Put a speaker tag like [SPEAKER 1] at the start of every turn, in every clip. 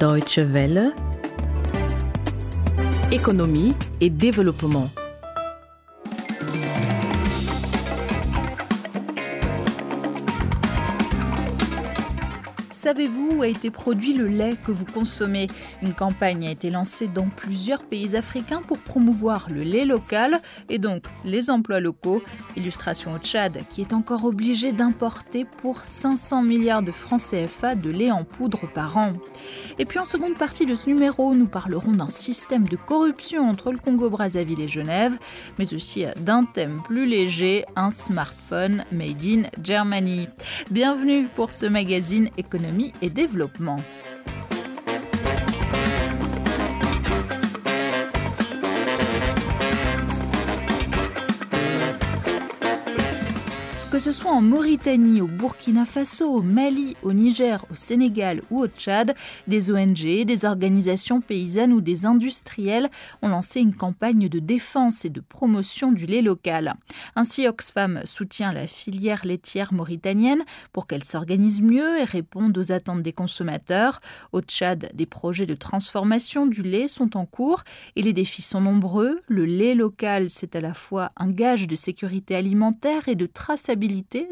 [SPEAKER 1] Deutsche Welle, économie et développement.
[SPEAKER 2] Savez-vous où a été produit le lait que vous consommez Une campagne a été lancée dans plusieurs pays africains pour promouvoir le lait local et donc les emplois locaux. Illustration au Tchad qui est encore obligé d'importer pour 500 milliards de francs CFA de lait en poudre par an. Et puis en seconde partie de ce numéro, nous parlerons d'un système de corruption entre le Congo-Brazzaville et Genève, mais aussi d'un thème plus léger, un smartphone made in Germany. Bienvenue pour ce magazine économique et développement. Que ce soit en Mauritanie, au Burkina Faso, au Mali, au Niger, au Sénégal ou au Tchad, des ONG, des organisations paysannes ou des industriels ont lancé une campagne de défense et de promotion du lait local. Ainsi, Oxfam soutient la filière laitière mauritanienne pour qu'elle s'organise mieux et réponde aux attentes des consommateurs. Au Tchad, des projets de transformation du lait sont en cours et les défis sont nombreux. Le lait local, c'est à la fois un gage de sécurité alimentaire et de traçabilité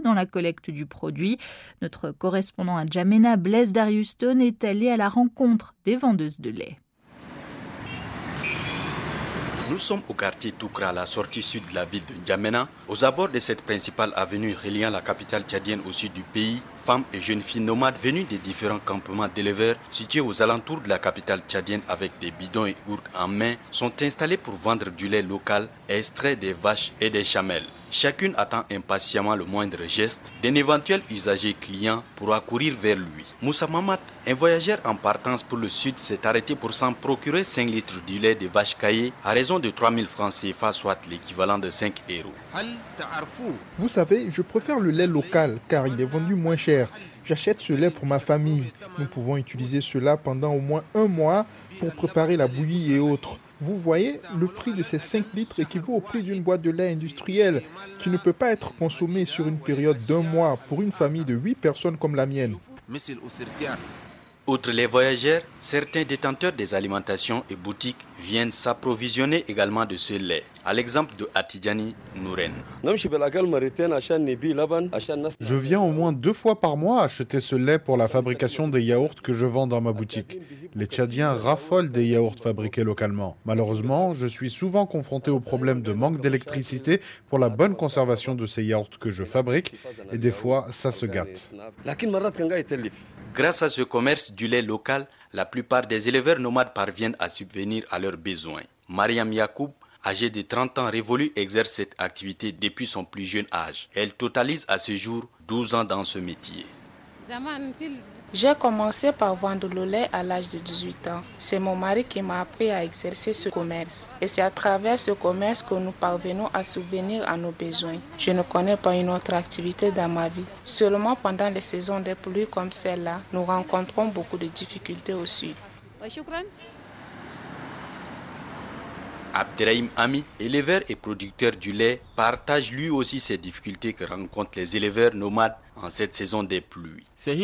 [SPEAKER 2] dans la collecte du produit. Notre correspondant à Jamena, Blaise Dariuston, est allé à la rencontre des vendeuses de lait.
[SPEAKER 3] Nous sommes au quartier Toukra, à la sortie sud de la ville de N'Djamena, aux abords de cette principale avenue reliant la capitale tchadienne au sud du pays. Femmes et jeunes filles nomades venues des différents campements d'éleveurs situés aux alentours de la capitale tchadienne avec des bidons et gourdes en main sont installées pour vendre du lait local extrait des vaches et des chamelles. Chacune attend impatiemment le moindre geste d'un éventuel usager client pour accourir vers lui. Moussa Mamat, un voyageur en partance pour le sud, s'est arrêté pour s'en procurer 5 litres du lait de vache caillée à raison de 3000 francs CFA, soit l'équivalent de 5 euros.
[SPEAKER 4] Vous savez, je préfère le lait local car il est vendu moins cher. J'achète ce lait pour ma famille. Nous pouvons utiliser cela pendant au moins un mois pour préparer la bouillie et autres. Vous voyez, le prix de ces 5 litres équivaut au prix d'une boîte de lait industriel qui ne peut pas être consommée sur une période d'un mois pour une famille de 8 personnes comme la mienne.
[SPEAKER 3] Outre les voyageurs, certains détenteurs des alimentations et boutiques viennent s'approvisionner également de ce lait, à l'exemple de Atidjani Nouren.
[SPEAKER 5] Je viens au moins deux fois par mois acheter ce lait pour la fabrication des yaourts que je vends dans ma boutique. Les Tchadiens raffolent des yaourts fabriqués localement. Malheureusement, je suis souvent confronté au problème de manque d'électricité pour la bonne conservation de ces yaourts que je fabrique et des fois, ça se gâte.
[SPEAKER 3] Grâce à ce commerce du lait local, la plupart des éleveurs nomades parviennent à subvenir à leurs besoins. Mariam Yacoub, âgée de 30 ans révolue, exerce cette activité depuis son plus jeune âge. Elle totalise à ce jour 12 ans dans ce métier.
[SPEAKER 6] J'ai commencé par vendre le lait à l'âge de 18 ans. C'est mon mari qui m'a appris à exercer ce commerce. Et c'est à travers ce commerce que nous parvenons à subvenir à nos besoins. Je ne connais pas une autre activité dans ma vie. Seulement pendant les saisons de pluie comme celle-là, nous rencontrons beaucoup de difficultés au sud.
[SPEAKER 3] Abderrahim Ami, éleveur et producteur du lait, partage lui aussi ces difficultés que rencontrent les éleveurs nomades en cette saison des pluies.
[SPEAKER 5] C'est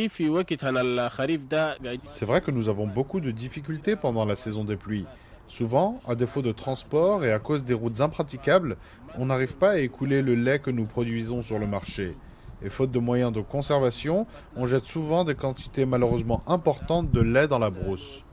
[SPEAKER 5] vrai que nous avons beaucoup de difficultés pendant la saison des pluies. Souvent, à défaut de transport et à cause des routes impraticables, on n'arrive pas à écouler le lait que nous produisons sur le marché. Et faute de moyens de conservation, on jette souvent des quantités malheureusement importantes de lait dans la brousse.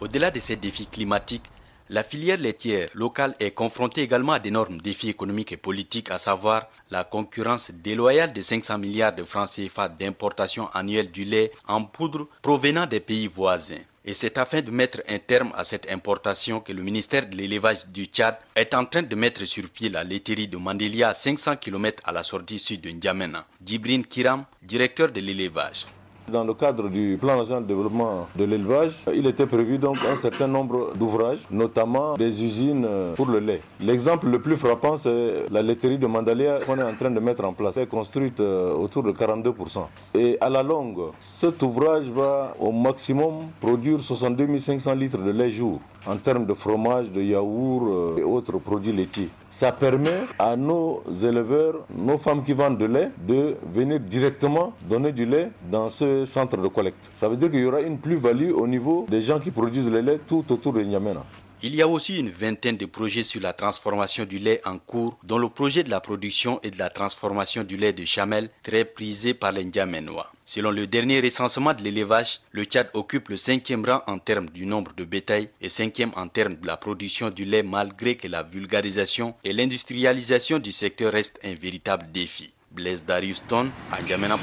[SPEAKER 3] Au-delà de ces défis climatiques, la filière laitière locale est confrontée également à d'énormes défis économiques et politiques, à savoir la concurrence déloyale de 500 milliards de francs CFA d'importation annuelle du lait en poudre provenant des pays voisins. Et c'est afin de mettre un terme à cette importation que le ministère de l'élevage du Tchad est en train de mettre sur pied la laiterie de Mandelia à 500 km à la sortie sud de N'Djamena. Djibrine Kiram, directeur de l'élevage.
[SPEAKER 7] Dans le cadre du plan national de développement de l'élevage, il était prévu donc un certain nombre d'ouvrages, notamment des usines pour le lait. L'exemple le plus frappant, c'est la laiterie de Mandalia qu'on est en train de mettre en place. Elle est construite autour de 42%. Et à la longue, cet ouvrage va au maximum produire 62 500 litres de lait jour en termes de fromage, de yaourt et autres produits laitiers. Ça permet à nos éleveurs, nos femmes qui vendent de lait, de venir directement donner du lait dans ce centre de collecte. Ça veut dire qu'il y aura une plus-value au niveau des gens qui produisent le lait tout autour de N'Djamena.
[SPEAKER 3] Il y a aussi une vingtaine de projets sur la transformation du lait en cours, dont le projet de la production et de la transformation du lait de chamel, très prisé par les N'Djamenois. Selon le dernier recensement de l'élevage, le Tchad occupe le cinquième rang en termes du nombre de bétail et cinquième en termes de la production du lait malgré que la vulgarisation et l'industrialisation du secteur restent un véritable défi. Blaise Darius Stone,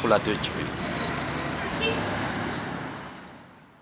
[SPEAKER 3] pour la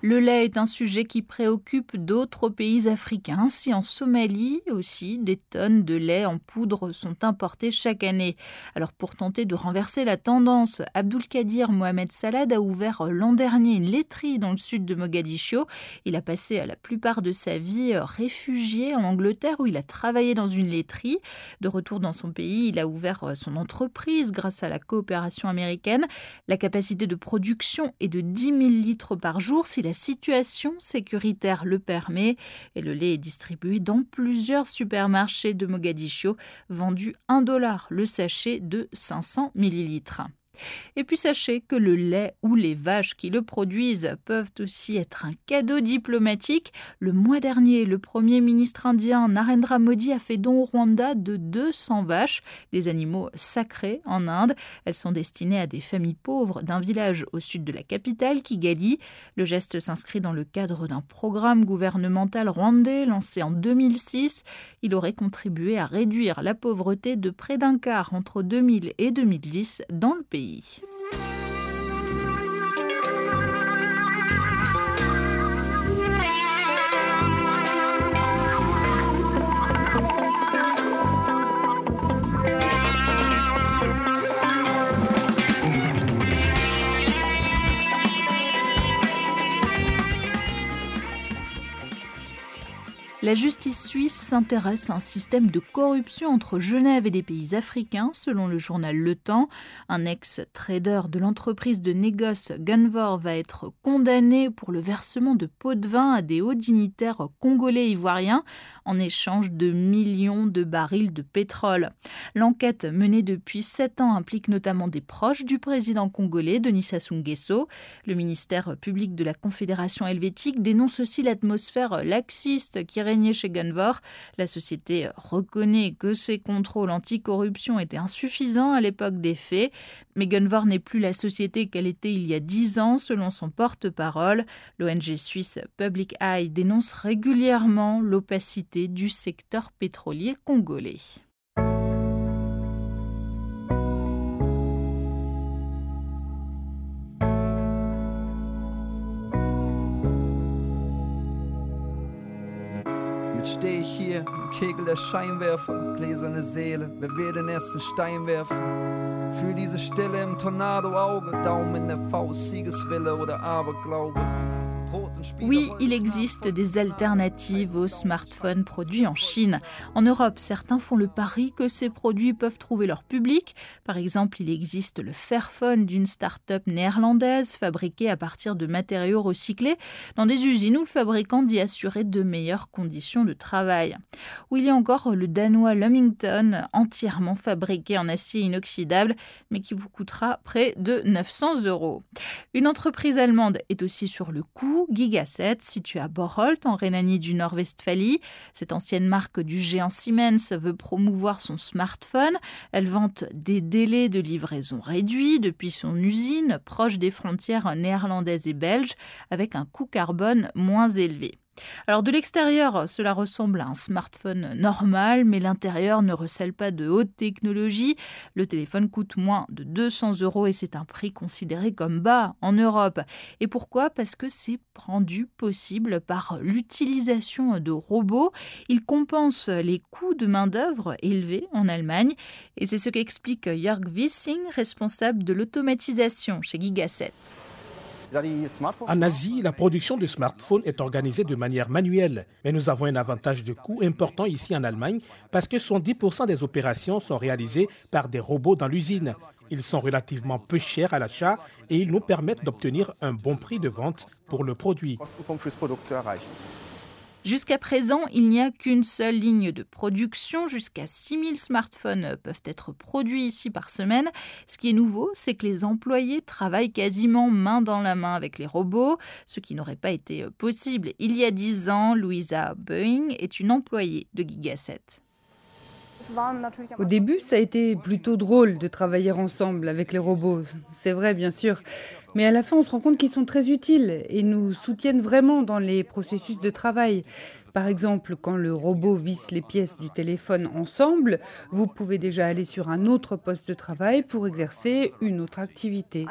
[SPEAKER 2] le lait est un sujet qui préoccupe d'autres pays africains. Ainsi, en Somalie aussi, des tonnes de lait en poudre sont importées chaque année. Alors, pour tenter de renverser la tendance, Abdulkadir Mohamed Salad a ouvert l'an dernier une laiterie dans le sud de Mogadiscio. Il a passé la plupart de sa vie réfugié en Angleterre où il a travaillé dans une laiterie. De retour dans son pays, il a ouvert son entreprise grâce à la coopération américaine. La capacité de production est de 10 000 litres par jour. La situation sécuritaire le permet et le lait est distribué dans plusieurs supermarchés de Mogadiscio, vendu 1 dollar le sachet de 500 millilitres. Et puis sachez que le lait ou les vaches qui le produisent peuvent aussi être un cadeau diplomatique. Le mois dernier, le Premier ministre indien Narendra Modi a fait don au Rwanda de 200 vaches, des animaux sacrés en Inde. Elles sont destinées à des familles pauvres d'un village au sud de la capitale, Kigali. Le geste s'inscrit dans le cadre d'un programme gouvernemental rwandais lancé en 2006. Il aurait contribué à réduire la pauvreté de près d'un quart entre 2000 et 2010 dans le pays. pays. La justice suisse s'intéresse à un système de corruption entre Genève et des pays africains, selon le journal Le Temps. Un ex-trader de l'entreprise de négoce Gunvor va être condamné pour le versement de pots de vin à des hauts dignitaires congolais ivoiriens en échange de millions de barils de pétrole. L'enquête menée depuis sept ans implique notamment des proches du président congolais, Denis Sassou Nguesso. Le ministère public de la Confédération helvétique dénonce aussi l'atmosphère laxiste qui chez Gunvor. La société reconnaît que ses contrôles anticorruption étaient insuffisants à l'époque des faits, mais Gunvor n'est plus la société qu'elle était il y a dix ans, selon son porte-parole. L'ONG suisse Public Eye dénonce régulièrement l'opacité du secteur pétrolier congolais. Hier im Kegel der Scheinwerfer, gläserne Seele, wer will den ersten Stein werfen? Fühl diese Stille im Tornado-Auge, Daumen in der Faust, Siegeswille oder Aberglaube. Oui, il existe des alternatives aux smartphones produits en Chine. En Europe, certains font le pari que ces produits peuvent trouver leur public. Par exemple, il existe le Fairphone d'une start-up néerlandaise fabriquée à partir de matériaux recyclés dans des usines où le fabricant dit assurer de meilleures conditions de travail. Ou il y a encore le danois Lumington, entièrement fabriqué en acier inoxydable, mais qui vous coûtera près de 900 euros. Une entreprise allemande est aussi sur le coup Gigaset, situé à Bocholt, en Rhénanie du Nord-Westphalie. Cette ancienne marque du géant Siemens veut promouvoir son smartphone. Elle vante des délais de livraison réduits depuis son usine, proche des frontières néerlandaises et belges, avec un coût carbone moins élevé. Alors de l'extérieur, cela ressemble à un smartphone normal, mais l'intérieur ne recèle pas de haute technologie. Le téléphone coûte moins de 200 euros et c'est un prix considéré comme bas en Europe. Et pourquoi? Parce que c'est rendu possible par l'utilisation de robots. Il compense les coûts de main-d'œuvre élevés en Allemagne. Et c'est ce qu'explique Jörg Wissing, responsable de l'automatisation chez Gigaset.
[SPEAKER 8] En Asie, la production de smartphones est organisée de manière manuelle, mais nous avons un avantage de coût important ici en Allemagne parce que 70% des opérations sont réalisées par des robots dans l'usine. Ils sont relativement peu chers à l'achat et ils nous permettent d'obtenir un bon prix de vente pour le produit.
[SPEAKER 2] Jusqu'à présent, il n'y a qu'une seule ligne de production. Jusqu'à 6000 smartphones peuvent être produits ici par semaine. Ce qui est nouveau, c'est que les employés travaillent quasiment main dans la main avec les robots, ce qui n'aurait pas été possible il y a 10 ans. Louisa Boeing est une employée de Gigaset.
[SPEAKER 9] Au début, ça a été plutôt drôle de travailler ensemble avec les robots, c'est vrai bien sûr. Mais à la fin, on se rend compte qu'ils sont très utiles et nous soutiennent vraiment dans les processus de travail. Par exemple, quand le robot visse les pièces du téléphone ensemble, vous pouvez déjà aller sur un autre poste de travail pour exercer une autre activité.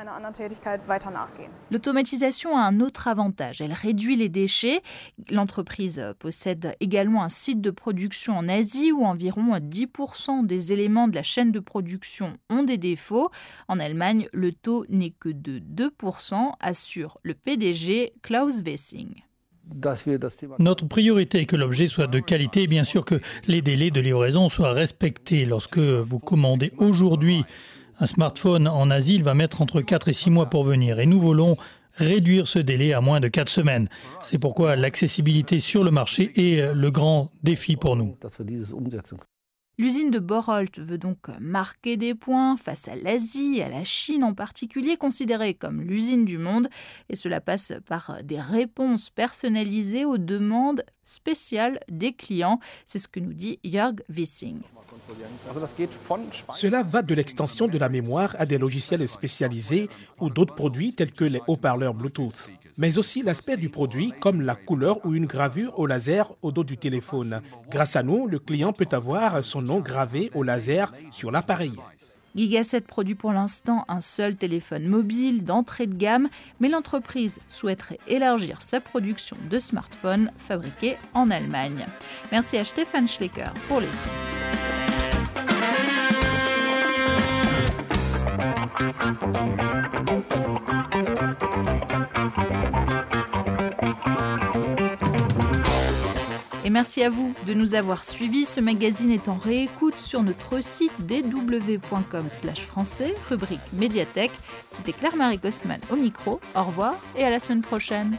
[SPEAKER 2] L'automatisation a un autre avantage. Elle réduit les déchets. L'entreprise possède également un site de production en Asie où environ 10% des éléments de la chaîne de production ont des défauts. En Allemagne, le taux n'est que de 2%, assure le PDG Klaus Wessing.
[SPEAKER 10] Notre priorité est que l'objet soit de qualité et bien sûr que les délais de livraison soient respectés. Lorsque vous commandez aujourd'hui un smartphone en Asie, il va mettre entre 4 et 6 mois pour venir. Et nous voulons réduire ce délai à moins de 4 semaines. C'est pourquoi l'accessibilité sur le marché est le grand défi pour nous.
[SPEAKER 2] L'usine de Borolt veut donc marquer des points face à l'Asie à la Chine en particulier, considérée comme l'usine du monde, et cela passe par des réponses personnalisées aux demandes spéciales des clients. C'est ce que nous dit Jörg Wissing.
[SPEAKER 8] Cela va de l'extension de la mémoire à des logiciels spécialisés ou d'autres produits tels que les haut-parleurs Bluetooth mais aussi l'aspect du produit comme la couleur ou une gravure au laser au dos du téléphone. Grâce à nous, le client peut avoir son nom gravé au laser sur l'appareil.
[SPEAKER 2] Gigaset produit pour l'instant un seul téléphone mobile d'entrée de gamme, mais l'entreprise souhaiterait élargir sa production de smartphones fabriqués en Allemagne. Merci à Stefan Schlecker pour les sons. Merci à vous de nous avoir suivis. Ce magazine est en réécoute sur notre site dw.com/français, rubrique médiathèque. C'était Claire-Marie Costman au micro. Au revoir et à la semaine prochaine.